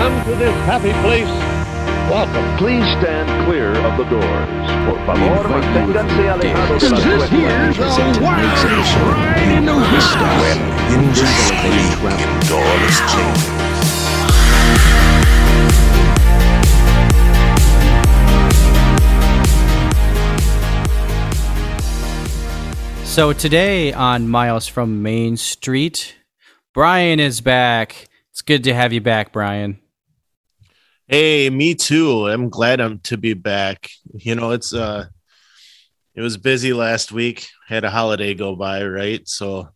come to this happy place, welcome. Please stand clear of the doors. Por favor, manténganse alejados de Cause las this here's puertas. a wild ride in the wilderness. Doorless chamber. So today on Miles from Main Street, Brian is back. It's good to have you back, Brian. Hey, me too. I'm glad I'm to be back. You know, it's uh it was busy last week. Had a holiday go by, right? So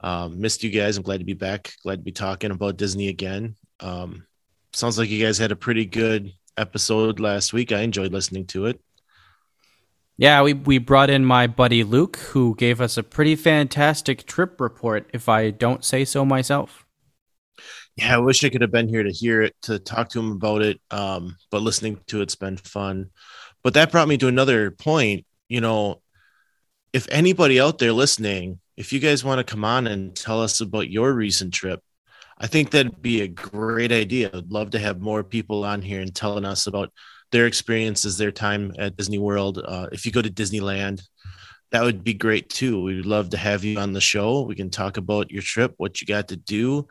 um missed you guys. I'm glad to be back. Glad to be talking about Disney again. Um sounds like you guys had a pretty good episode last week. I enjoyed listening to it. Yeah, we, we brought in my buddy Luke, who gave us a pretty fantastic trip report, if I don't say so myself. Yeah, I wish I could have been here to hear it, to talk to him about it. Um, but listening to it's been fun. But that brought me to another point. You know, if anybody out there listening, if you guys want to come on and tell us about your recent trip, I think that'd be a great idea. I'd love to have more people on here and telling us about their experiences, their time at Disney World. Uh, if you go to Disneyland, that would be great too. We would love to have you on the show. We can talk about your trip, what you got to do.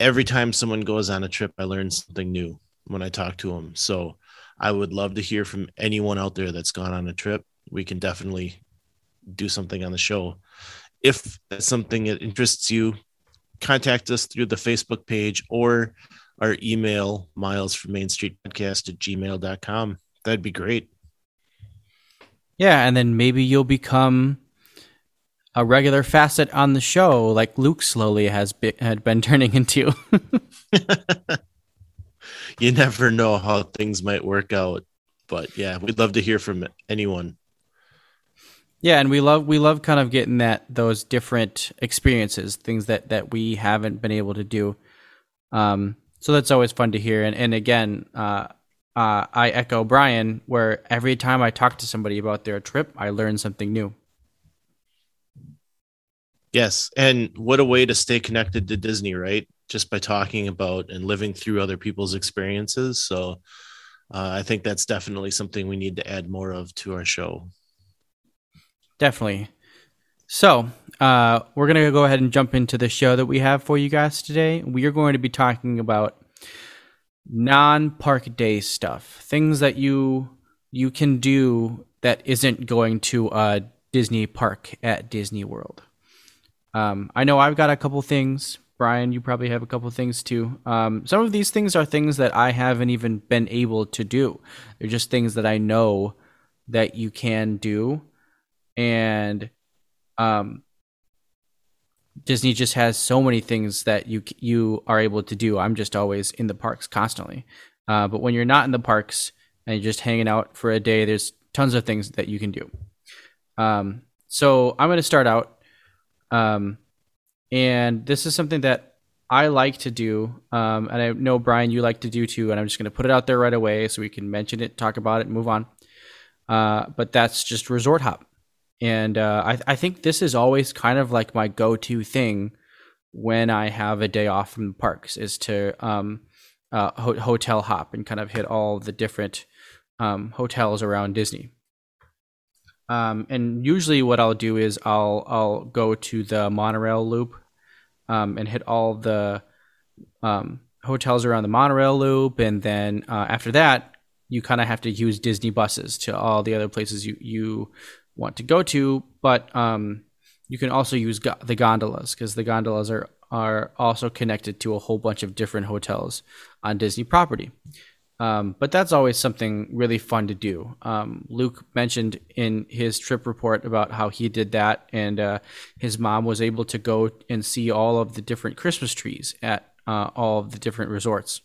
Every time someone goes on a trip, I learn something new when I talk to them. So I would love to hear from anyone out there that's gone on a trip. We can definitely do something on the show. If that's something that interests you, contact us through the Facebook page or our email, miles from Main Street podcast at gmail.com. That'd be great. Yeah, and then maybe you'll become a regular facet on the show, like Luke slowly has be- had been turning into. you never know how things might work out. But yeah, we'd love to hear from anyone. Yeah, and we love we love kind of getting that those different experiences, things that that we haven't been able to do. Um, so that's always fun to hear. And and again, uh, uh, I echo Brian, where every time I talk to somebody about their trip, I learn something new. Yes. And what a way to stay connected to Disney, right? Just by talking about and living through other people's experiences. So uh, I think that's definitely something we need to add more of to our show. Definitely. So, uh, we're going to go ahead and jump into the show that we have for you guys today. We are going to be talking about non-park day stuff, things that you you can do that isn't going to a Disney park at Disney World. Um, I know I've got a couple things. Brian, you probably have a couple things too. Um, some of these things are things that I haven't even been able to do. They're just things that I know that you can do and um, Disney just has so many things that you you are able to do. I'm just always in the parks constantly. Uh, but when you're not in the parks and you're just hanging out for a day, there's tons of things that you can do. Um, so I'm going to start out, um, and this is something that I like to do, um, and I know Brian you like to do too. And I'm just going to put it out there right away so we can mention it, talk about it, move on. Uh, but that's just resort hop and uh, I, I think this is always kind of like my go-to thing when I have a day off from the parks is to um, uh, ho- hotel hop and kind of hit all the different um, hotels around Disney. Um, and usually, what I'll do is I'll I'll go to the monorail loop um, and hit all the um, hotels around the monorail loop, and then uh, after that, you kind of have to use Disney buses to all the other places you you want to go to, but um, you can also use go- the gondolas because the gondolas are are also connected to a whole bunch of different hotels on Disney property. Um, but that's always something really fun to do. Um, Luke mentioned in his trip report about how he did that, and uh, his mom was able to go and see all of the different Christmas trees at uh, all of the different resorts.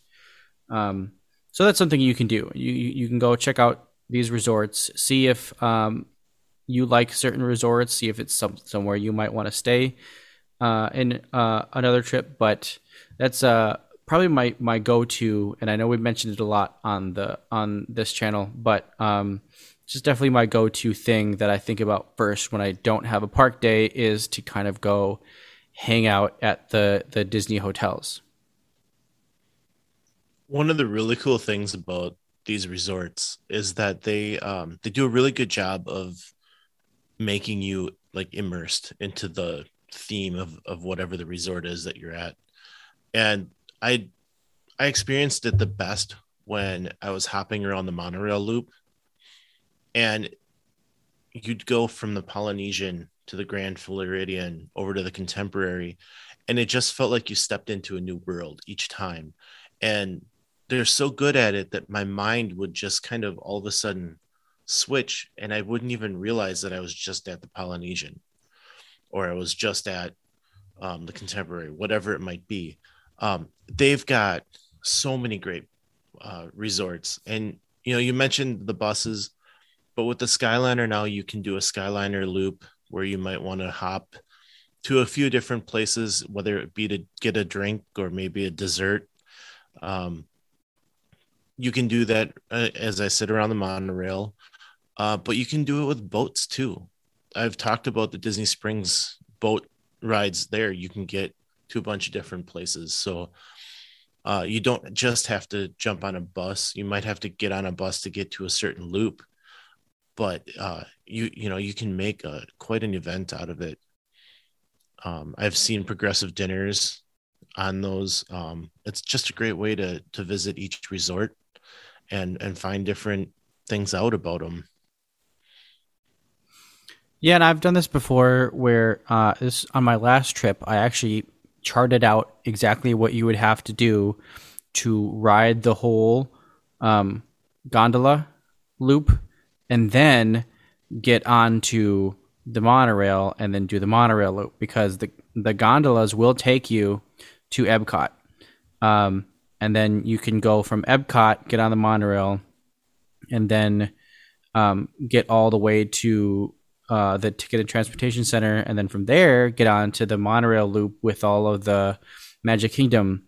Um, so that's something you can do. You you can go check out these resorts, see if um, you like certain resorts, see if it's some somewhere you might want to stay uh, in uh, another trip. But that's uh, probably my my go to, and I know we mentioned it a lot on the on this channel, but um, just definitely my go to thing that I think about first when I don't have a park day is to kind of go hang out at the the Disney hotels. one of the really cool things about these resorts is that they um they do a really good job of making you like immersed into the theme of of whatever the resort is that you're at and i i experienced it the best when i was hopping around the monorail loop and you'd go from the polynesian to the grand floridian over to the contemporary and it just felt like you stepped into a new world each time and they're so good at it that my mind would just kind of all of a sudden switch and I wouldn't even realize that I was just at the Polynesian or I was just at um, the contemporary, whatever it might be. Um, they've got so many great uh, resorts. And, you know, you mentioned the buses, but with the Skyliner now, you can do a Skyliner loop where you might want to hop to a few different places, whether it be to get a drink or maybe a dessert. Um, you can do that uh, as I sit around the monorail, uh, but you can do it with boats too. I've talked about the Disney Springs boat rides there. You can get to a bunch of different places. So uh, you don't just have to jump on a bus. You might have to get on a bus to get to a certain loop, but uh, you you know you can make a quite an event out of it. Um, I've seen progressive dinners on those. Um, it's just a great way to to visit each resort and and find different things out about them. Yeah, and I've done this before where uh, this on my last trip, I actually charted out exactly what you would have to do to ride the whole um, gondola loop and then get onto the monorail and then do the monorail loop because the the gondolas will take you to Epcot. Um, and then you can go from Epcot, get on the monorail, and then um, get all the way to uh, the Ticket and Transportation Center, and then from there get on to the monorail loop with all of the Magic Kingdom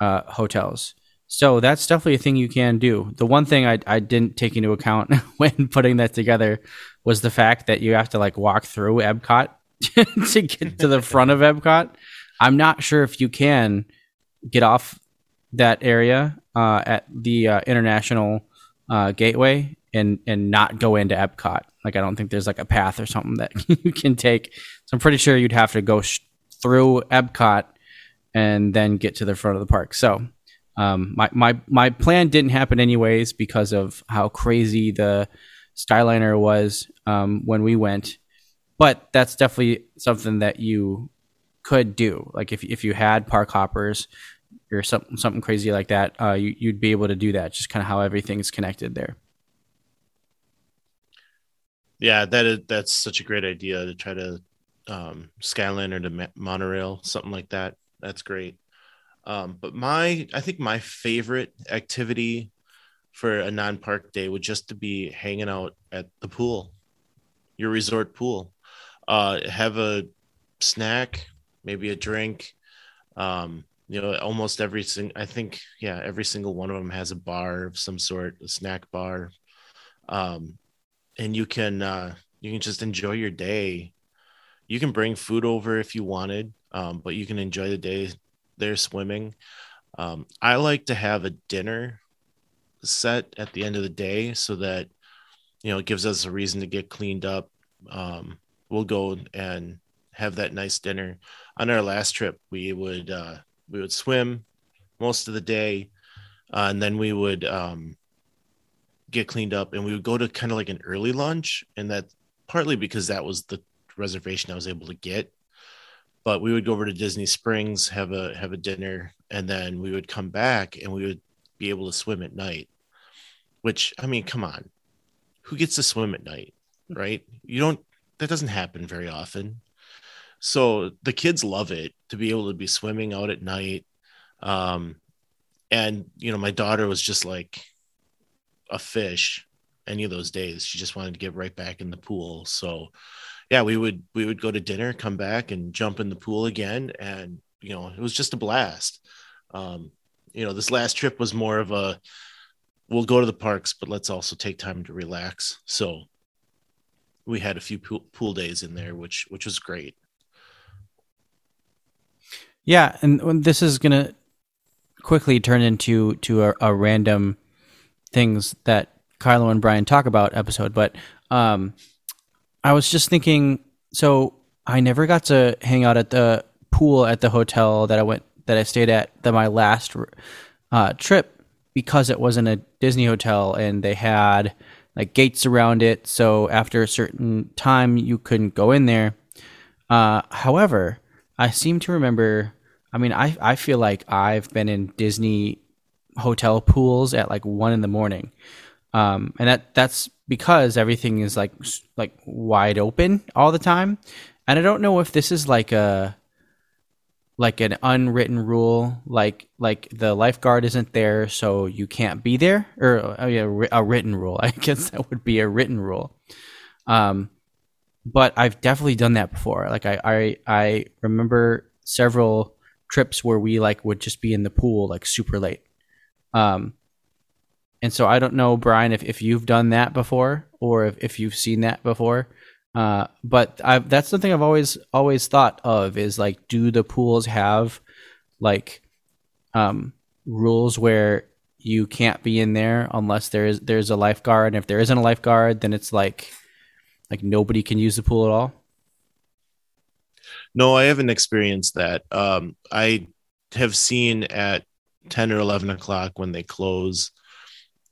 uh, hotels. So that's definitely a thing you can do. The one thing I, I didn't take into account when putting that together was the fact that you have to like walk through Epcot to get to the front of Epcot. I'm not sure if you can get off that area uh, at the uh, international uh, gateway and and not go into Epcot. Like I don't think there's like a path or something that you can take. So I'm pretty sure you'd have to go sh- through Epcot and then get to the front of the park. So um, my my my plan didn't happen anyways because of how crazy the Skyliner was um, when we went. But that's definitely something that you could do. Like if if you had park hoppers or something something crazy like that, uh, you, you'd be able to do that. Just kind of how everything's connected there. Yeah, that is that's such a great idea to try to um, or to monorail, something like that. That's great. Um, but my, I think my favorite activity for a non-park day would just to be hanging out at the pool, your resort pool. Uh, have a snack, maybe a drink, um, you know almost every single i think yeah every single one of them has a bar of some sort a snack bar um and you can uh you can just enjoy your day. You can bring food over if you wanted um but you can enjoy the day there swimming. Um i like to have a dinner set at the end of the day so that you know it gives us a reason to get cleaned up. Um we'll go and have that nice dinner. On our last trip we would uh we would swim most of the day, uh, and then we would um, get cleaned up, and we would go to kind of like an early lunch, and that partly because that was the reservation I was able to get. But we would go over to Disney Springs, have a have a dinner, and then we would come back, and we would be able to swim at night. Which I mean, come on, who gets to swim at night, right? You don't. That doesn't happen very often so the kids love it to be able to be swimming out at night um and you know my daughter was just like a fish any of those days. She just wanted to get right back in the pool. So yeah we would we would go to dinner come back and jump in the pool again. And you know it was just a blast. Um you know this last trip was more of a we'll go to the parks but let's also take time to relax. So we had a few pool, days in there which which was great. Yeah, and this is gonna quickly turn into to a, a random things that Kylo and Brian talk about episode, but um, I was just thinking. So I never got to hang out at the pool at the hotel that I went that I stayed at the, my last uh, trip because it wasn't a Disney hotel and they had like gates around it. So after a certain time, you couldn't go in there. Uh, however, I seem to remember. I mean, I I feel like I've been in Disney hotel pools at like one in the morning, um, and that that's because everything is like like wide open all the time. And I don't know if this is like a like an unwritten rule, like like the lifeguard isn't there, so you can't be there, or oh yeah, a written rule. I guess that would be a written rule. Um, but I've definitely done that before. Like I I I remember several trips where we like would just be in the pool like super late. Um, and so I don't know, Brian, if, if you've done that before or if, if you've seen that before. Uh, but I've, that's something I've always always thought of is like, do the pools have like um, rules where you can't be in there unless there's there's a lifeguard, and if there isn't a lifeguard, then it's like like nobody can use the pool at all. No, I haven't experienced that. Um, I have seen at ten or eleven o'clock when they close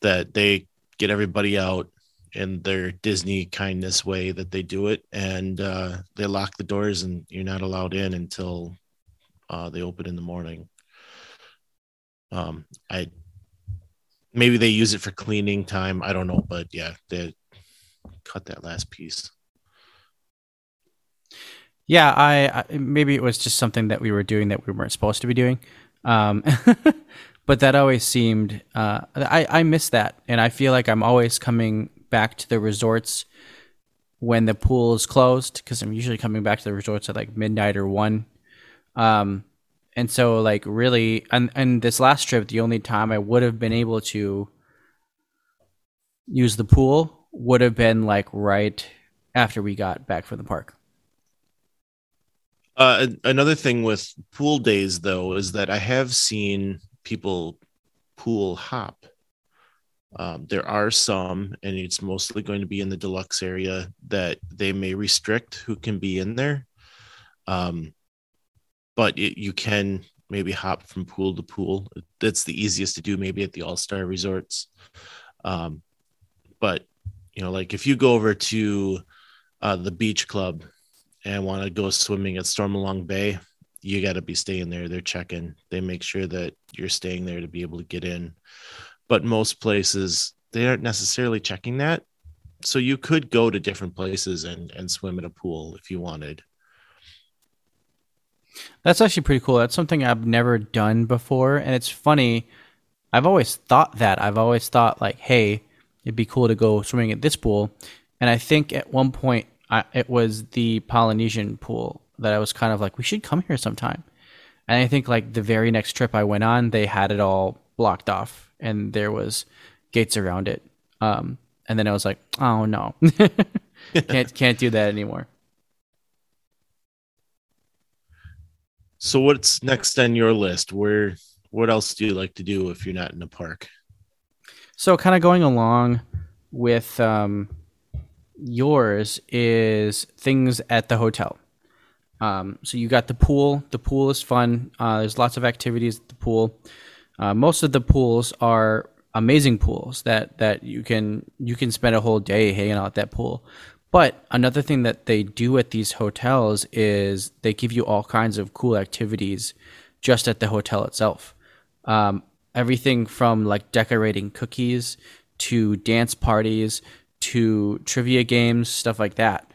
that they get everybody out in their Disney kindness way that they do it, and uh, they lock the doors, and you're not allowed in until uh, they open in the morning. Um, I maybe they use it for cleaning time. I don't know, but yeah, they cut that last piece. Yeah, I, I maybe it was just something that we were doing that we weren't supposed to be doing. Um, but that always seemed uh, I I miss that, and I feel like I'm always coming back to the resorts when the pool is closed because I'm usually coming back to the resorts at like midnight or one. Um, and so like really, and and this last trip, the only time I would have been able to use the pool would have been like right after we got back from the park. Uh, another thing with pool days though is that I have seen people pool hop um, there are some, and it's mostly going to be in the deluxe area that they may restrict who can be in there. Um, but it, you can maybe hop from pool to pool. That's the easiest to do, maybe at the All Star resorts. Um, but you know, like if you go over to uh, the beach club and want to go swimming at Stormalong Bay, you got to be staying there. They're checking. They make sure that you're staying there to be able to get in but most places they aren't necessarily checking that. So you could go to different places and, and swim in a pool if you wanted. That's actually pretty cool. That's something I've never done before. And it's funny. I've always thought that. I've always thought, like, hey, it'd be cool to go swimming at this pool. And I think at one point I, it was the Polynesian pool that I was kind of like, we should come here sometime. And I think, like, the very next trip I went on, they had it all blocked off and there was gates around it. Um, and then I was like, oh no, can't can't do that anymore. So what's next on your list? Where what else do you like to do if you're not in a park? So kind of going along with um, yours is things at the hotel. Um, so you got the pool. The pool is fun. Uh, there's lots of activities at the pool. Uh, most of the pools are amazing pools that that you can you can spend a whole day hanging out at that pool. But another thing that they do at these hotels is they give you all kinds of cool activities just at the hotel itself. Um, everything from like decorating cookies to dance parties to trivia games, stuff like that.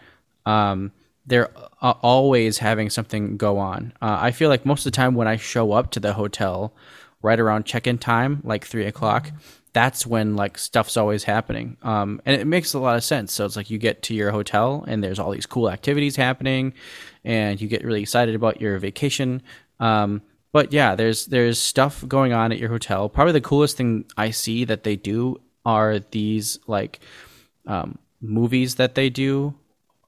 Um, they're uh, always having something go on. Uh, I feel like most of the time when I show up to the hotel, right around check-in time, like three o'clock, that's when like stuff's always happening. Um, and it makes a lot of sense. So it's like you get to your hotel and there's all these cool activities happening, and you get really excited about your vacation. Um, but yeah, there's there's stuff going on at your hotel. Probably the coolest thing I see that they do are these like um, movies that they do.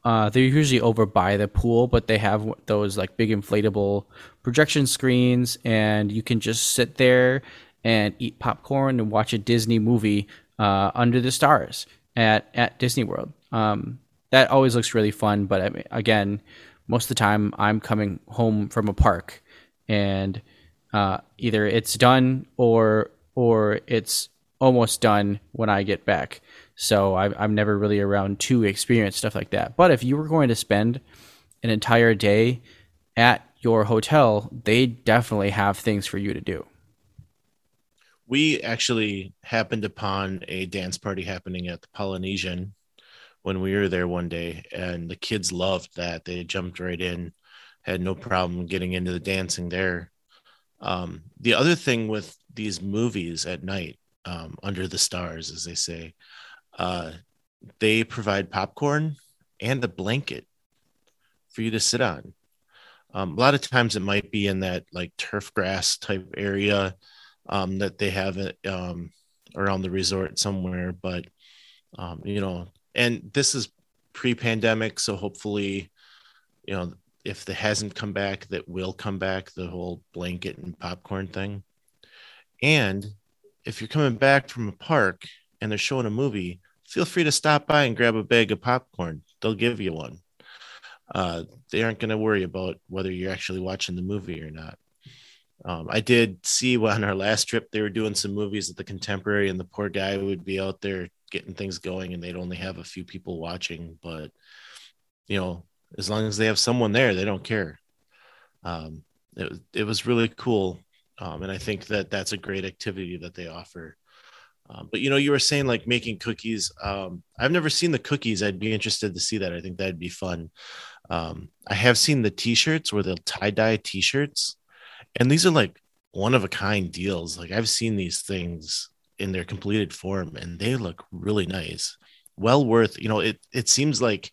Uh, they're usually over by the pool, but they have those like big inflatable projection screens, and you can just sit there and eat popcorn and watch a Disney movie uh, under the stars at at Disney World. Um, that always looks really fun. But I mean, again, most of the time I'm coming home from a park, and uh, either it's done or or it's almost done when I get back. So i I'm never really around to experience stuff like that. But if you were going to spend an entire day at your hotel, they definitely have things for you to do. We actually happened upon a dance party happening at the Polynesian when we were there one day, and the kids loved that. They jumped right in, had no problem getting into the dancing there. Um, the other thing with these movies at night, um, under the stars, as they say, uh, they provide popcorn and a blanket for you to sit on. Um, a lot of times it might be in that like turf grass type area um, that they have it um, around the resort somewhere. But um, you know, and this is pre-pandemic, so hopefully, you know, if it hasn't come back, that will come back. The whole blanket and popcorn thing. And if you're coming back from a park and they're showing a movie, feel free to stop by and grab a bag of popcorn. They'll give you one. Uh, they aren't going to worry about whether you're actually watching the movie or not. Um, I did see on our last trip they were doing some movies at the Contemporary, and the poor guy would be out there getting things going, and they'd only have a few people watching. But you know, as long as they have someone there, they don't care. Um, it it was really cool, um, and I think that that's a great activity that they offer. Um, but you know, you were saying like making cookies. Um, I've never seen the cookies. I'd be interested to see that. I think that'd be fun. Um, I have seen the T-shirts where they'll tie dye T-shirts, and these are like one of a kind deals. Like I've seen these things in their completed form, and they look really nice. Well worth. You know, it it seems like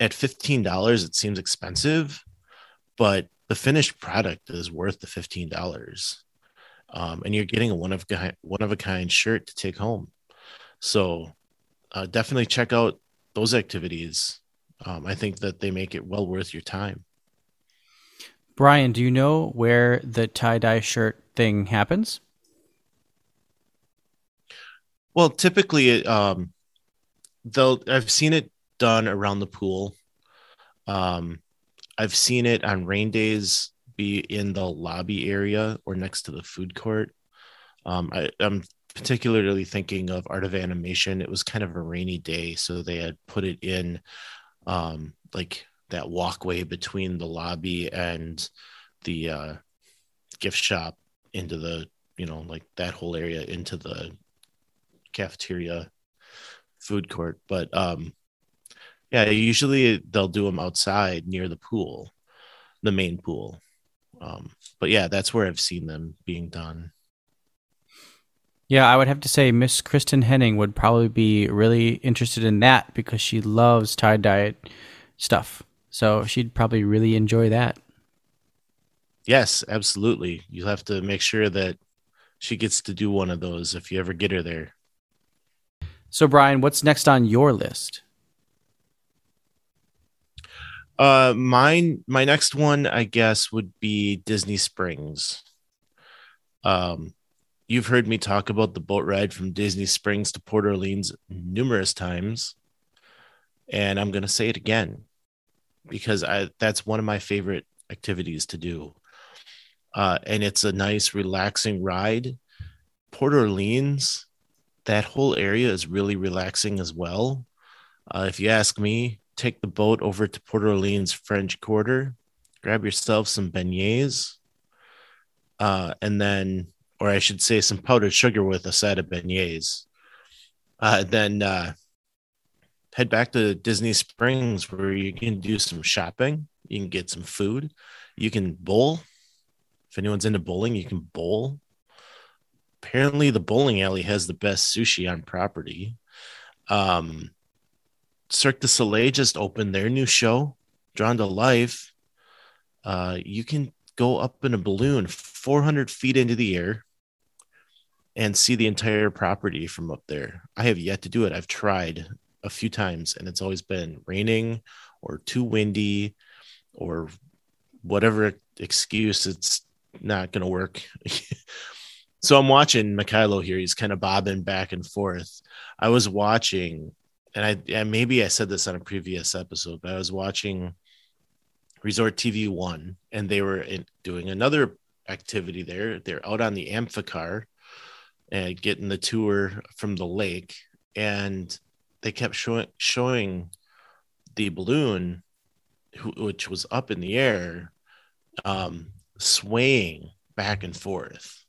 at fifteen dollars, it seems expensive, but the finished product is worth the fifteen dollars um, and you're getting a one of one of a kind shirt to take home. So uh, definitely check out those activities. Um, I think that they make it well worth your time. Brian, do you know where the tie dye shirt thing happens? Well, typically, um, they'll I've seen it done around the pool. Um, I've seen it on rain days be in the lobby area or next to the food court. Um, I, I'm particularly thinking of Art of Animation. It was kind of a rainy day, so they had put it in um, like that walkway between the lobby and the uh, gift shop into the you know like that whole area into the cafeteria food court but um yeah usually they'll do them outside near the pool the main pool um, but yeah, that's where I've seen them being done. Yeah, I would have to say Miss Kristen Henning would probably be really interested in that because she loves tie dye stuff. So she'd probably really enjoy that. Yes, absolutely. You'll have to make sure that she gets to do one of those if you ever get her there. So, Brian, what's next on your list? Uh, mine, my next one, I guess, would be Disney Springs. Um, you've heard me talk about the boat ride from Disney Springs to Port Orleans numerous times, and I'm going to say it again because I that's one of my favorite activities to do. Uh, and it's a nice, relaxing ride. Port Orleans, that whole area is really relaxing as well. Uh, if you ask me, take the boat over to Port Orleans French Quarter, grab yourself some beignets, uh, and then, or I should say, some powdered sugar with a side of beignets. Uh, then uh, head back to Disney Springs where you can do some shopping. You can get some food. You can bowl. If anyone's into bowling, you can bowl. Apparently, the bowling alley has the best sushi on property. Um, Cirque du Soleil just opened their new show, Drawn to Life. Uh, you can go up in a balloon 400 feet into the air and see the entire property from up there. I have yet to do it. I've tried a few times and it's always been raining or too windy or whatever excuse, it's not going to work. so I'm watching Mikhailo here. He's kind of bobbing back and forth. I was watching, and I and maybe I said this on a previous episode, but I was watching Resort TV One, and they were in, doing another activity there. They're out on the amphicar and getting the tour from the lake, and they kept showing showing the balloon, which was up in the air, um, swaying back and forth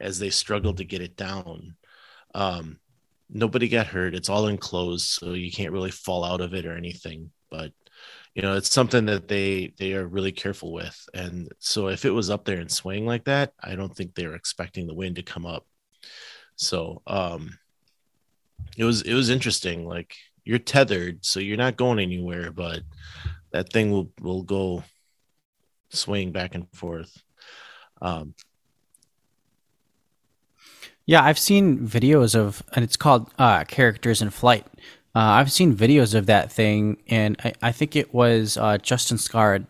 as they struggled to get it down. Um, nobody got hurt. It's all enclosed, so you can't really fall out of it or anything. But you know, it's something that they they are really careful with. And so if it was up there and swaying like that, I don't think they were expecting the wind to come up. So um, it was it was interesting. Like you're tethered, so you're not going anywhere, but that thing will will go swaying back and forth. Um, yeah, I've seen videos of, and it's called uh, Characters in Flight. Uh, I've seen videos of that thing, and I, I think it was uh, Justin Scard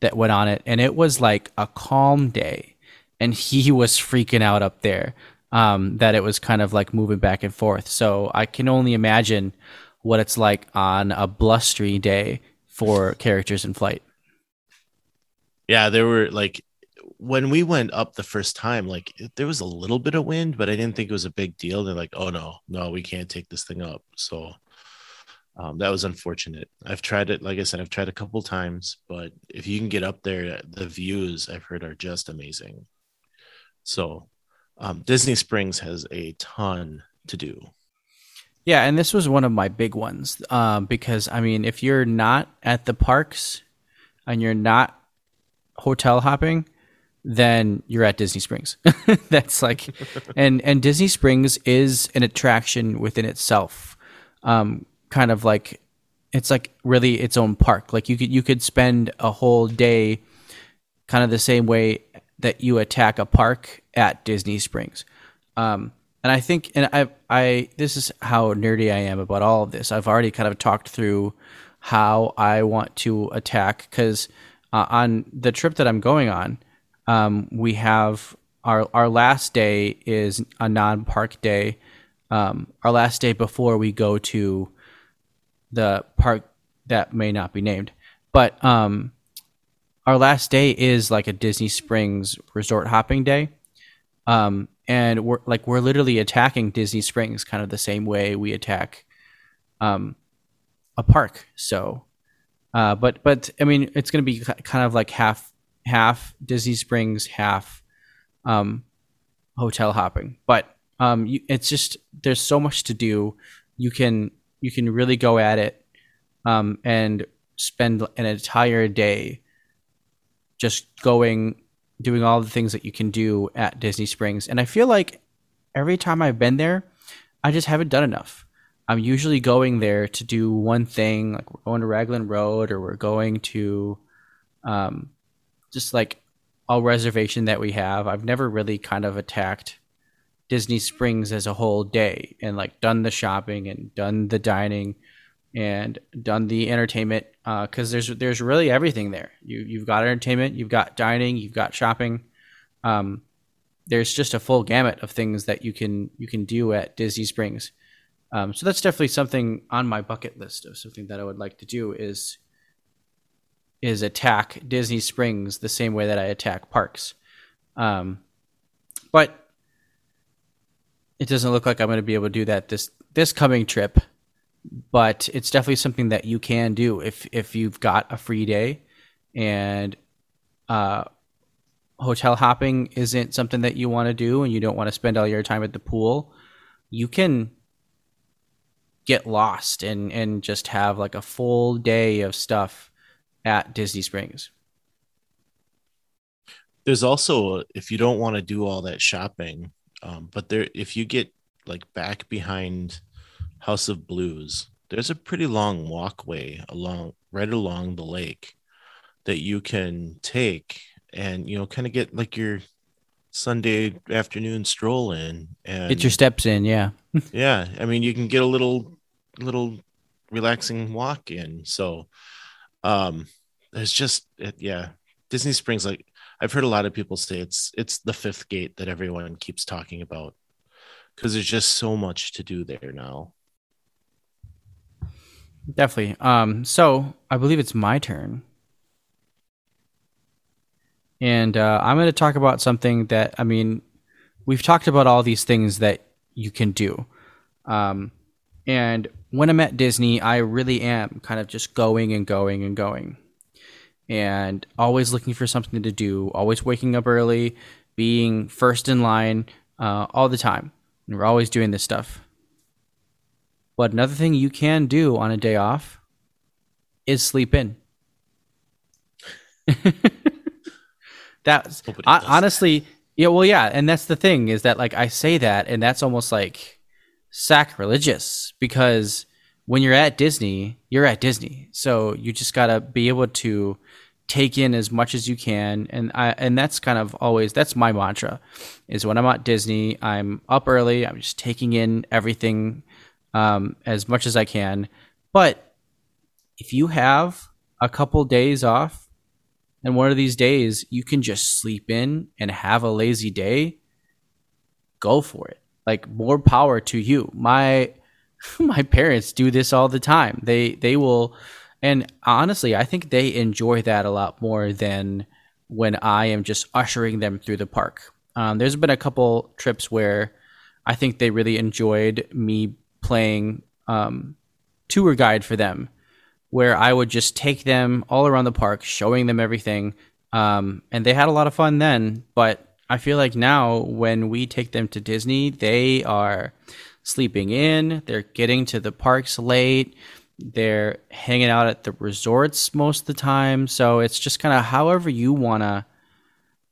that went on it, and it was like a calm day, and he was freaking out up there um, that it was kind of like moving back and forth. So I can only imagine what it's like on a blustery day for characters in flight. Yeah, there were like when we went up the first time, like there was a little bit of wind, but I didn't think it was a big deal. They're like, oh no, no, we can't take this thing up. So um, that was unfortunate. I've tried it, like I said, I've tried a couple times, but if you can get up there, the views I've heard are just amazing. So um, Disney Springs has a ton to do. Yeah, and this was one of my big ones um, because I mean, if you're not at the parks and you're not hotel hopping, then you're at Disney Springs. That's like, and and Disney Springs is an attraction within itself. Um, kind of like, it's like really its own park. Like you could you could spend a whole day, kind of the same way that you attack a park at Disney Springs. Um, and I think, and I, I, this is how nerdy I am about all of this. I've already kind of talked through how I want to attack because uh, on the trip that I'm going on, um, we have our our last day is a non-park day. Um, our last day before we go to the park that may not be named, but um, our last day is like a Disney Springs resort hopping day. Um, and we're like we're literally attacking Disney Springs kind of the same way we attack um, a park. So, uh, but but I mean, it's going to be kind of like half half Disney Springs, half um, hotel hopping. But um, you, it's just there's so much to do. You can you can really go at it um, and spend an entire day just going doing all the things that you can do at Disney Springs. And I feel like every time I've been there, I just haven't done enough. I'm usually going there to do one thing, like we're going to Raglan Road or we're going to um, just like a reservation that we have. I've never really kind of attacked Disney Springs as a whole day and like done the shopping and done the dining and done the entertainment because uh, there's there's really everything there. You you've got entertainment, you've got dining, you've got shopping. Um, there's just a full gamut of things that you can you can do at Disney Springs. Um, so that's definitely something on my bucket list of something that I would like to do is is attack Disney Springs the same way that I attack parks. Um, but it doesn't look like I'm going to be able to do that this this coming trip but it's definitely something that you can do if if you've got a free day and uh, hotel hopping isn't something that you want to do and you don't want to spend all your time at the pool you can get lost and and just have like a full day of stuff at Disney Springs there's also if you don't want to do all that shopping um, but there if you get like back behind House of Blues, there's a pretty long walkway along right along the lake that you can take and you know kind of get like your Sunday afternoon stroll in and get your steps in, yeah. yeah, I mean you can get a little little relaxing walk in. So um there's just it, yeah, Disney Springs, like I've heard a lot of people say it's it's the fifth gate that everyone keeps talking about because there's just so much to do there now. Definitely. Um, so I believe it's my turn. And uh, I'm going to talk about something that, I mean, we've talked about all these things that you can do. Um, and when I'm at Disney, I really am kind of just going and going and going. And always looking for something to do, always waking up early, being first in line uh, all the time. And we're always doing this stuff. But another thing you can do on a day off is sleep in. that's I, honestly, yeah, well, yeah, and that's the thing is that like I say that, and that's almost like sacrilegious because when you're at Disney, you're at Disney, so you just gotta be able to take in as much as you can, and I and that's kind of always that's my mantra, is when I'm at Disney, I'm up early, I'm just taking in everything um, as much as I can, but if you have a couple days off and one of these days you can just sleep in and have a lazy day, go for it. Like more power to you. My my parents do this all the time. They they will and honestly, I think they enjoy that a lot more than when I am just ushering them through the park. Um, there's been a couple trips where I think they really enjoyed me playing um, tour guide for them where I would just take them all around the park, showing them everything. Um, and they had a lot of fun then. But I feel like now, when we take them to Disney, they are sleeping in, they're getting to the parks late, they're hanging out at the resorts most of the time. So it's just kind of however you want to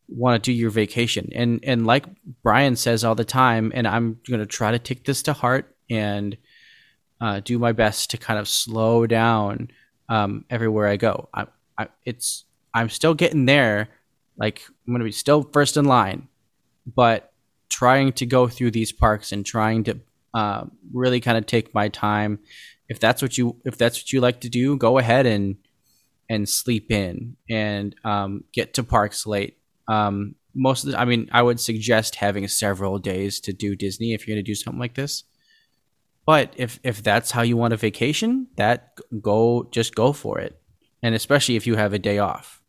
want to do your vacation. And and like Brian says all the time, and I'm going to try to take this to heart and uh, do my best to kind of slow down um, everywhere I go. I, I, it's I'm still getting there. Like I'm gonna be still first in line, but trying to go through these parks and trying to uh, really kind of take my time. If that's what you if that's what you like to do, go ahead and and sleep in and um, get to parks late. Um, most of the, I mean, I would suggest having several days to do Disney if you're gonna do something like this. But if if that's how you want a vacation, that go just go for it, and especially if you have a day off,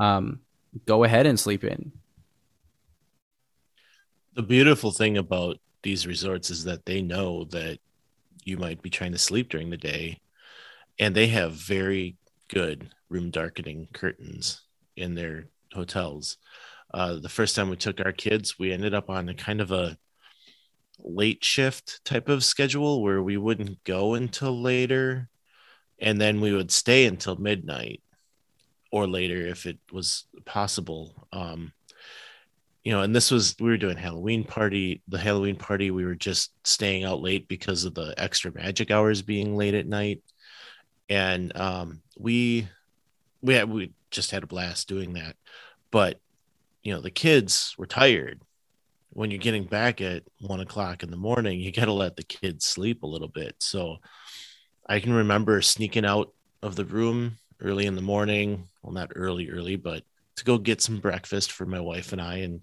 um, go ahead and sleep in. The beautiful thing about these resorts is that they know that you might be trying to sleep during the day, and they have very good room darkening curtains in their hotels. Uh, the first time we took our kids, we ended up on a kind of a late shift type of schedule where we wouldn't go until later and then we would stay until midnight or later if it was possible um you know and this was we were doing halloween party the halloween party we were just staying out late because of the extra magic hours being late at night and um we we had, we just had a blast doing that but you know the kids were tired when you're getting back at one o'clock in the morning, you got to let the kids sleep a little bit. So I can remember sneaking out of the room early in the morning. Well, not early, early, but to go get some breakfast for my wife and I, and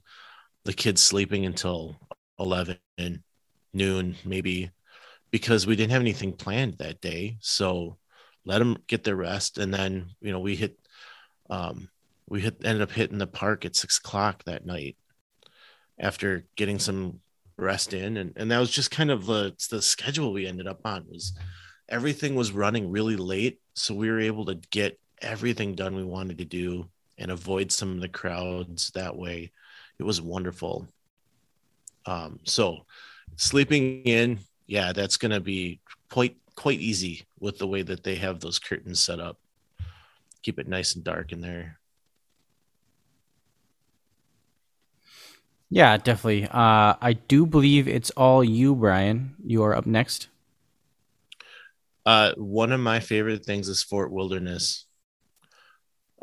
the kids sleeping until 11 noon, maybe because we didn't have anything planned that day. So let them get their rest. And then, you know, we hit, um, we hit, ended up hitting the park at six o'clock that night after getting some rest in and, and that was just kind of the the schedule we ended up on was everything was running really late so we were able to get everything done we wanted to do and avoid some of the crowds that way it was wonderful um so sleeping in yeah that's going to be quite quite easy with the way that they have those curtains set up keep it nice and dark in there Yeah, definitely. Uh, I do believe it's all you, Brian. You are up next. Uh, one of my favorite things is Fort Wilderness.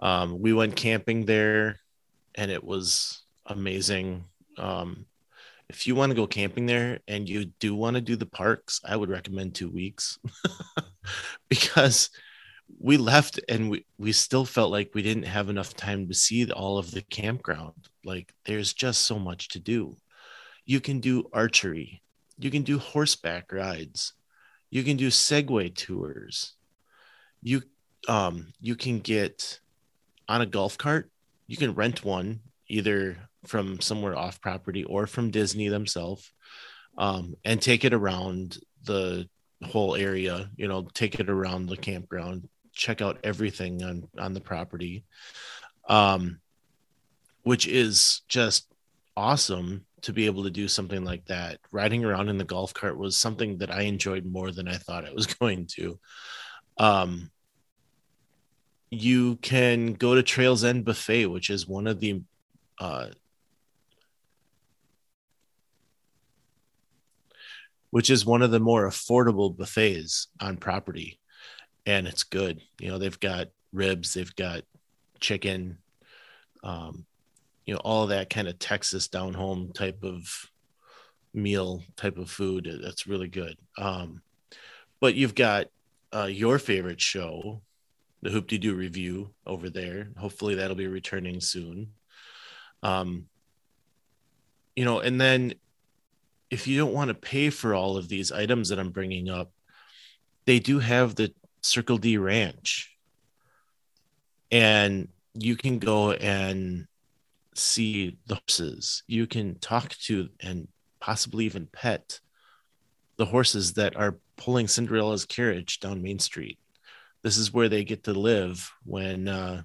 Um, we went camping there, and it was amazing. Um, if you want to go camping there and you do want to do the parks, I would recommend two weeks because we left and we, we still felt like we didn't have enough time to see all of the campground. Like there's just so much to do. You can do archery, you can do horseback rides, you can do Segway tours. You um you can get on a golf cart. You can rent one either from somewhere off property or from Disney themselves, um, and take it around the whole area. You know, take it around the campground, check out everything on on the property, um, which is just awesome to be able to do something like that. Riding around in the golf cart was something that I enjoyed more than I thought I was going to. Um, you can go to Trails End Buffet, which is one of the uh, which is one of the more affordable buffets on property. And it's good. You know they've got ribs they've got chicken um, you know all that kind of texas down home type of meal type of food that's really good. Um, but you've got uh, your favorite show the Hoop-Dee-Doo Revue over there. Hopefully that'll be returning soon. Um, you know and then if you don't want to pay for all of these items that i'm bringing up they do have the circle d ranch. And you can go and see the horses. You can talk to and possibly even pet the horses that are pulling cinderella's carriage down main street this is where they get to live when uh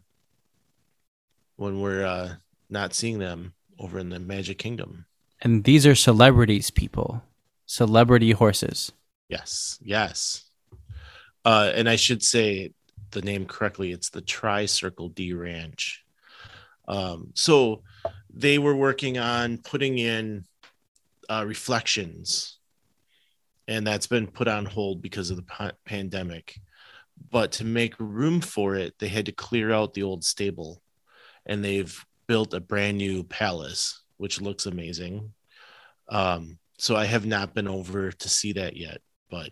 when we're uh not seeing them over in the Magic Kingdom. And these are celebrities, people. Celebrity horses. Yes, yes. Uh, and I should say the name correctly. It's the Tri Circle D Ranch. Um, so they were working on putting in uh, reflections, and that's been put on hold because of the pa- pandemic. But to make room for it, they had to clear out the old stable, and they've built a brand new palace, which looks amazing. Um, so I have not been over to see that yet, but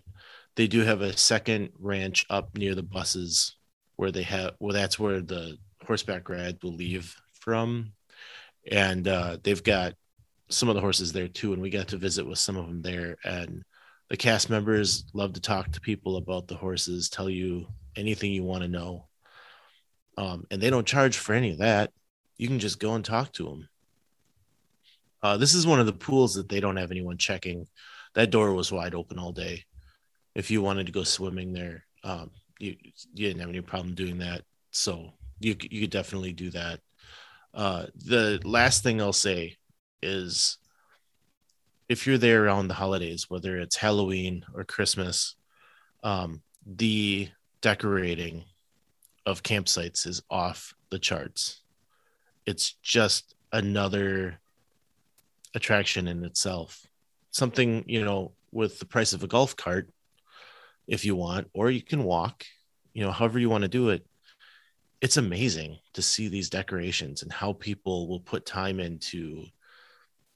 they do have a second ranch up near the buses where they have well that's where the horseback ride will leave from. And uh, they've got some of the horses there too and we got to visit with some of them there. And the cast members love to talk to people about the horses tell you anything you want to know um, and they don't charge for any of that you can just go and talk to them. Uh, this is one of the pools that they don't have anyone checking. That door was wide open all day. If you wanted to go swimming there, um, you you didn't have any problem doing that. So you you could definitely do that. Uh, the last thing I'll say is, if you're there around the holidays, whether it's Halloween or Christmas, um, the decorating of campsites is off the charts it's just another attraction in itself. Something, you know, with the price of a golf cart, if you want, or you can walk, you know, however you want to do it. It's amazing to see these decorations and how people will put time into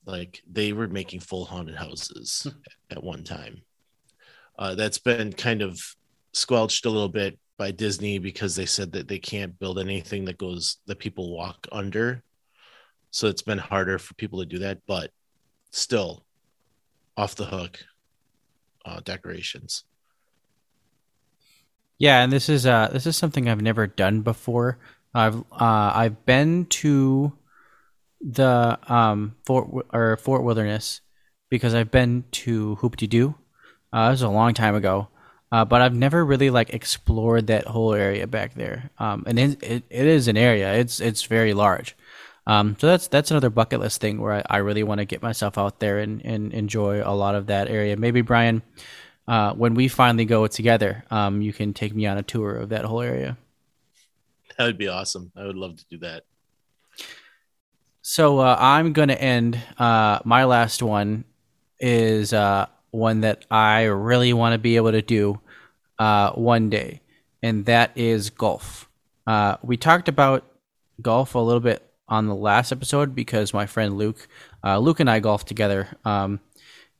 like they were making full haunted houses at one time. Uh, that's been kind of squelched a little bit by Disney because they said that they can't build anything that goes that people walk under. So it's been harder for people to do that, but still off the hook uh, decorations. Yeah, and this is uh this is something I've never done before. I've uh I've been to the um Fort or Fort Wilderness because I've been to Hoop-Dee-Doo. Uh, it was a long time ago, uh, but I've never really like explored that whole area back there. Um, and it, it, it is an area. It's it's very large. Um, so that's that's another bucket list thing where I, I really want to get myself out there and, and enjoy a lot of that area. Maybe Brian, uh, when we finally go together, um, you can take me on a tour of that whole area. That would be awesome. I would love to do that. So uh, I'm going to end. Uh, my last one is uh, one that I really want to be able to do uh, one day, and that is golf. Uh, we talked about golf a little bit on the last episode because my friend Luke, uh, Luke and I golf together, um,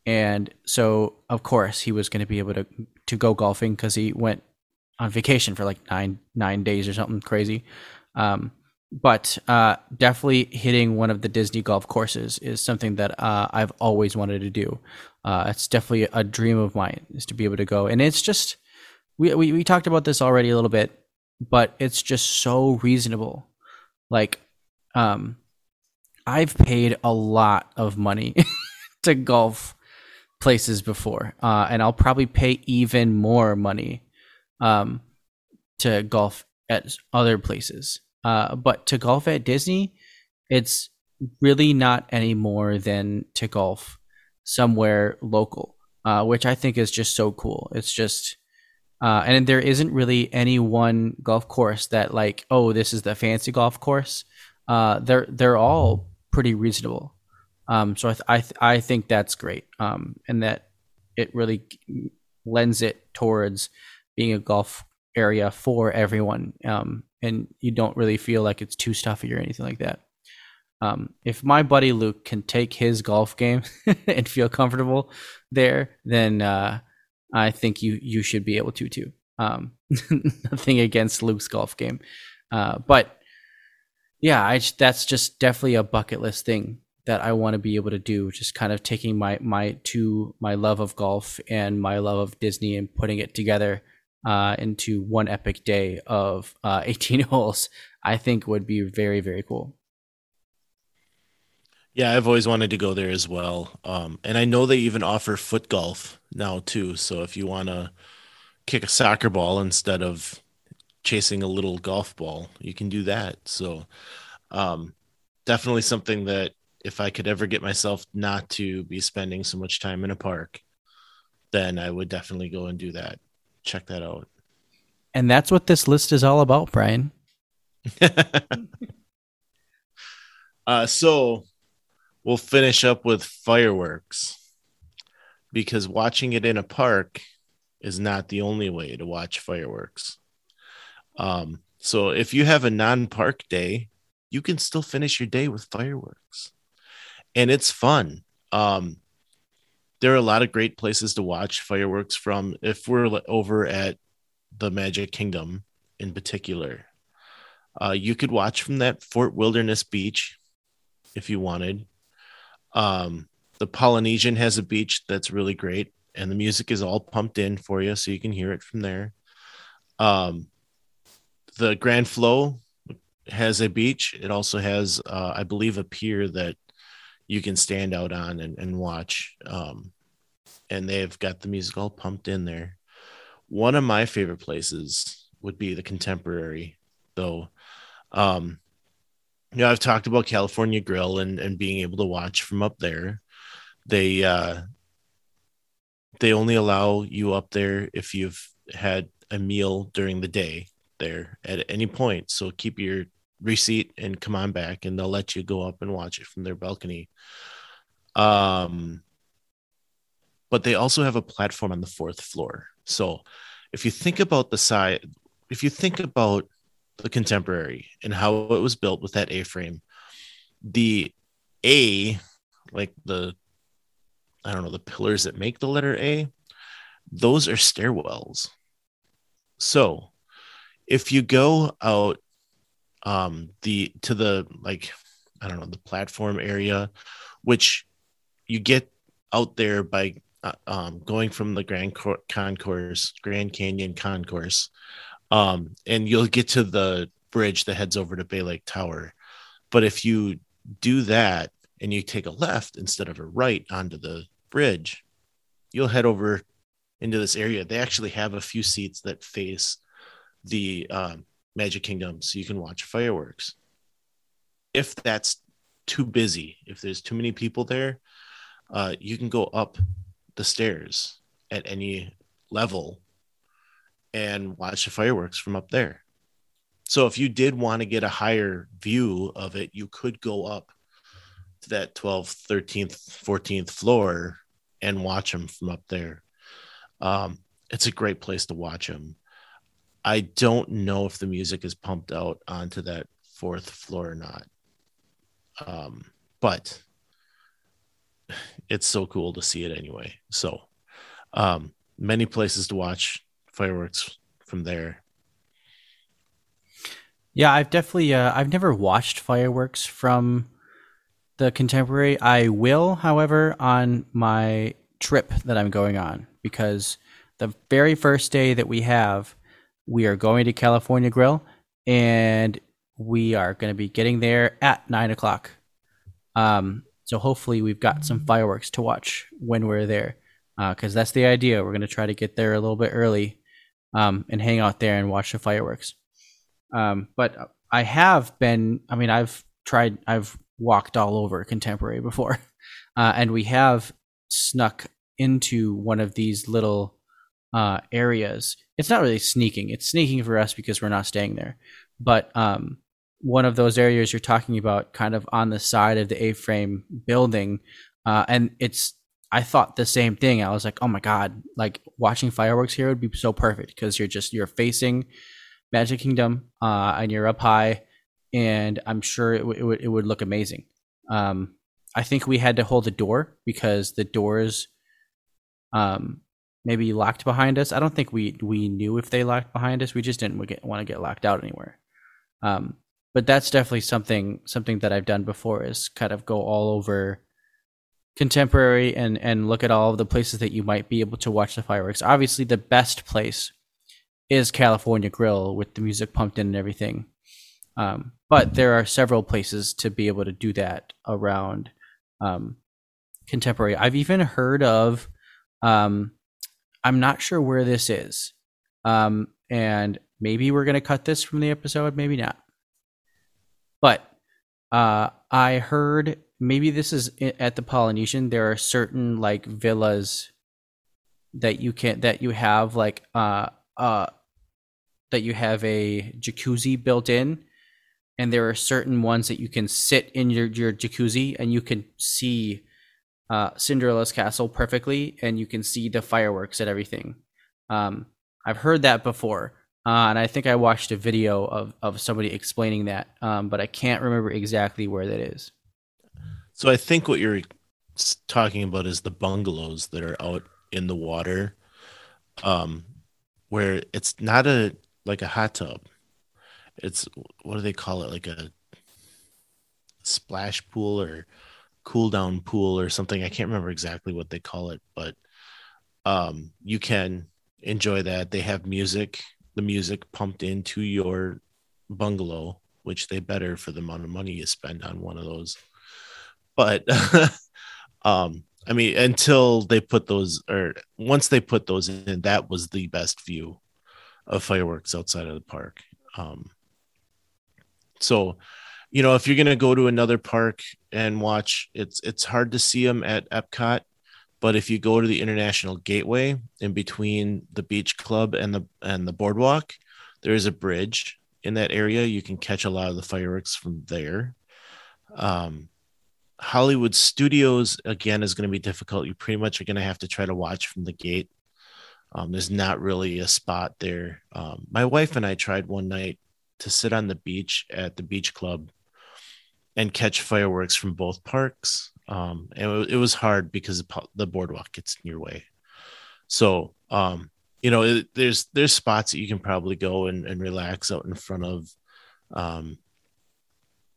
and so of course he was going to be able to to go golfing because he went on vacation for like nine nine days or something crazy. Um, but uh, definitely hitting one of the Disney golf courses is something that uh, I've always wanted to do. Uh, it's definitely a dream of mine is to be able to go, and it's just we, we we talked about this already a little bit, but it's just so reasonable. Like, um, I've paid a lot of money to golf places before, uh, and I'll probably pay even more money um, to golf at other places. Uh, but to golf at Disney, it's really not any more than to golf somewhere local, uh, which I think is just so cool. It's just, uh, and there isn't really any one golf course that like, oh, this is the fancy golf course. Uh, they're they're all pretty reasonable. Um, so I th- I, th- I think that's great. Um, and that it really lends it towards being a golf area for everyone. Um, and you don't really feel like it's too stuffy or anything like that. Um, if my buddy Luke can take his golf game and feel comfortable there, then uh, I think you you should be able to too. Um, nothing against Luke's golf game, uh, but yeah, I that's just definitely a bucket list thing that I want to be able to do. Just kind of taking my my to my love of golf and my love of Disney and putting it together uh, into one epic day of uh, 18 holes, I think would be very, very cool. Yeah, I've always wanted to go there as well. Um, and I know they even offer foot golf now too. So if you want to kick a soccer ball instead of chasing a little golf ball, you can do that. So um, definitely something that if I could ever get myself not to be spending so much time in a park, then I would definitely go and do that check that out. And that's what this list is all about, Brian. uh, so we'll finish up with fireworks because watching it in a park is not the only way to watch fireworks. Um, so if you have a non-park day, you can still finish your day with fireworks, and it's fun. Um, there are a lot of great places to watch fireworks from if we're over at the Magic Kingdom in particular. Uh, you could watch from that Fort Wilderness Beach if you wanted. Um, the Polynesian has a beach that's really great, and the music is all pumped in for you, so you can hear it from there. Um, the Grand Flo has a beach. It also has, uh, I believe, a pier that you can stand out on and, and watch. Um, and they've got the music all pumped in there. One of my favorite places would be the contemporary, though. Um, you know, I've talked about California Grill and, and being able to watch from up there. They uh, they only allow you up there if you've had a meal during the day there at any point. So keep your receipt and come on back and they'll let you go up and watch it from their balcony. Um but they also have a platform on the fourth floor. So if you think about the side if you think about the contemporary and how it was built with that a-frame the a like the i don't know the pillars that make the letter a those are stairwells. So if you go out um the to the like i don't know the platform area which you get out there by uh, um, going from the grand concourse grand canyon concourse um and you'll get to the bridge that heads over to bay lake tower. But if you do that and you take a left instead of a right onto the bridge you'll head over into this area. They actually have a few seats that face the um, Magic Kingdom so you can watch fireworks. If that's too busy, if there's too many people there, uh, you can go up the stairs at any level and watch the fireworks from up there. So if you did want to get a higher view of it, you could go up to that 12th, 13th, 14th floor and watch them from up there. Um, it's a great place to watch them. I don't know if the music is pumped out onto that fourth floor or not. Um, but it's so cool to see it anyway. So, um, many places to watch fireworks from there. Yeah, I've definitely uh, I've never watched fireworks from the contemporary. I will, however, on my trip that I'm going on because the very first day that we have, we are going to California Grill and we are going to be getting there at nine o'clock. Um, so hopefully we've got some fireworks to watch when we're there because uh, that's the idea. We're going to try to get there a little bit early um, and hang out there and watch the fireworks. Um, but I have been, I mean, I've tried, I've walked all over contemporary before, uh, and we have snuck into one of these little uh, areas. It's not really sneaking; it's sneaking for us because we're not staying there. But um, one of those areas you're talking about, kind of on the side of the A-frame building, uh, and it's. I thought the same thing. I was like, "Oh my god! Like watching fireworks here would be so perfect because you're just you're facing Magic Kingdom uh, and you're up high, and I'm sure it, w- it would it would look amazing." Um, I think we had to hold the door because the doors um, maybe locked behind us. I don't think we we knew if they locked behind us. We just didn't want to get locked out anywhere. Um, but that's definitely something something that I've done before is kind of go all over contemporary and and look at all of the places that you might be able to watch the fireworks. Obviously, the best place is California Grill with the music pumped in and everything. Um, but there are several places to be able to do that around um, contemporary. I've even heard of um, I'm not sure where this is. Um, and maybe we're going to cut this from the episode, maybe not. But uh, I heard maybe this is at the Polynesian. There are certain like villas that you can that you have like uh uh that you have a jacuzzi built in and there are certain ones that you can sit in your your jacuzzi and you can see uh, Cinderella's castle perfectly, and you can see the fireworks and everything. Um, I've heard that before, uh, and I think I watched a video of, of somebody explaining that, um, but I can't remember exactly where that is. So I think what you're talking about is the bungalows that are out in the water, um, where it's not a like a hot tub. It's what do they call it? Like a splash pool or cool down pool or something. I can't remember exactly what they call it, but um, you can enjoy that. They have music, the music pumped into your bungalow, which they better for the amount of money you spend on one of those. But um, I mean, until they put those, or once they put those in, that was the best view of fireworks outside of the park. Um, so you know, if you're going to go to another park and watch, it's it's hard to see them at Epcot, but if you go to the International Gateway in between the beach club and the and the boardwalk, there is a bridge in that area. You can catch a lot of the fireworks from there. Um, Hollywood Studios again is going to be difficult. You pretty much are going to have to try to watch from the gate. Um, there's not really a spot there. Um, my wife and I tried one night to sit on the beach at the beach club and catch fireworks from both parks. Um, and it, was hard because the boardwalk gets in your way. So, um, you know, it, there's there's spots that you can probably go and, and relax out in front of um,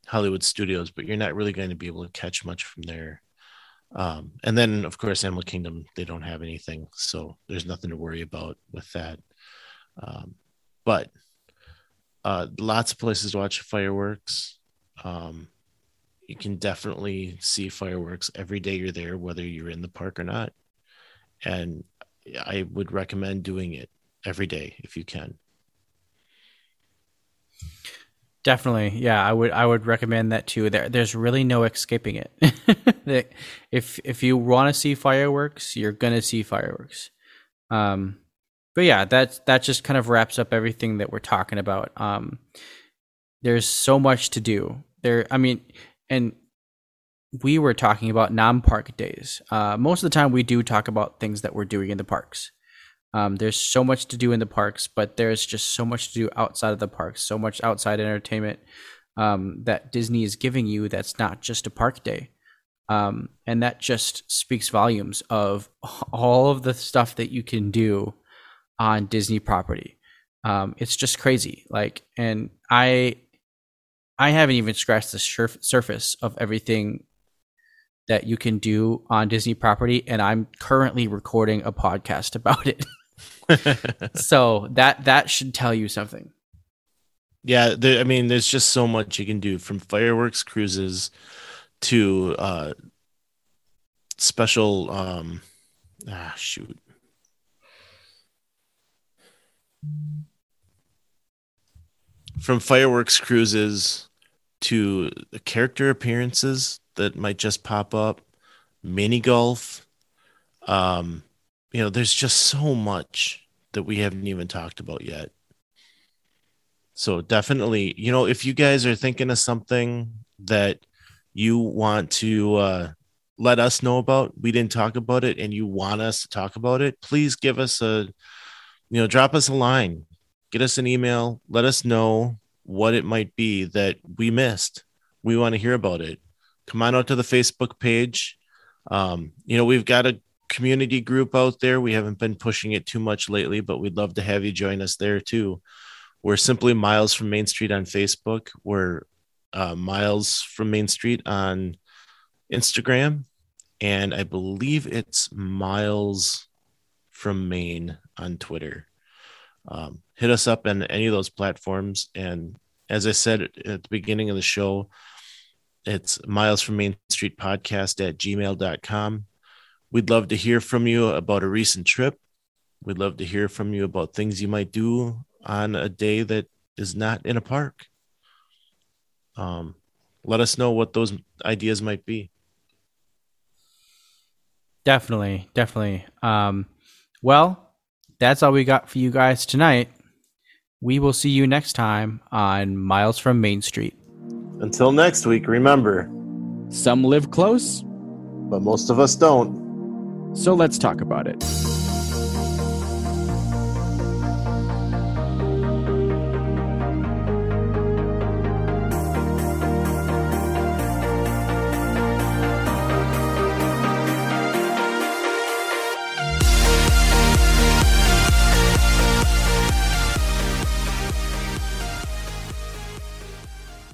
Hollywood Studios, but you're not really going to be able to catch much from there. Um, and then, of course, Animal Kingdom, they don't have anything, so there's nothing to worry about with that. Um, but uh, lots of places to watch fireworks. Um, you can definitely see fireworks every day you're there, whether you're in the park or not. And I would recommend doing it every day if you can. Definitely, yeah. I would I would recommend that too. There, there's really no escaping it. if if you want to see fireworks, you're gonna see fireworks. Um, but yeah, that that just kind of wraps up everything that we're talking about. Um, there's so much to do. There, I mean, and we were talking about non-park days. Uh, most of the time, we do talk about things that we're doing in the parks. Um, there's so much to do in the parks, but there's just so much to do outside of the parks. So much outside entertainment um, that Disney is giving you. That's not just a park day, um, and that just speaks volumes of all of the stuff that you can do on Disney property. Um, it's just crazy. Like, and I, I haven't even scratched the surf- surface of everything that you can do on Disney property, and I'm currently recording a podcast about it. so that that should tell you something. Yeah, there, I mean, there's just so much you can do from fireworks cruises to uh, special. Um, ah, shoot. From fireworks cruises to character appearances that might just pop up, mini golf. Um, you know, there's just so much that we haven't even talked about yet. So definitely, you know, if you guys are thinking of something that you want to uh, let us know about, we didn't talk about it, and you want us to talk about it, please give us a, you know, drop us a line, get us an email, let us know what it might be that we missed. We want to hear about it. Come on out to the Facebook page. Um, you know, we've got a community group out there. We haven't been pushing it too much lately, but we'd love to have you join us there too. We're simply Miles from Main Street on Facebook. We're uh, Miles from Main Street on Instagram. And I believe it's Miles from Maine on Twitter. Um, hit us up on any of those platforms. And as I said at the beginning of the show, it's Miles from Main Street podcast at gmail.com. We'd love to hear from you about a recent trip. We'd love to hear from you about things you might do on a day that is not in a park. Um, let us know what those ideas might be. Definitely, definitely. Um, well, that's all we got for you guys tonight. We will see you next time on Miles from Main Street. Until next week, remember, Some live close, but most of us don't. so let's talk about it.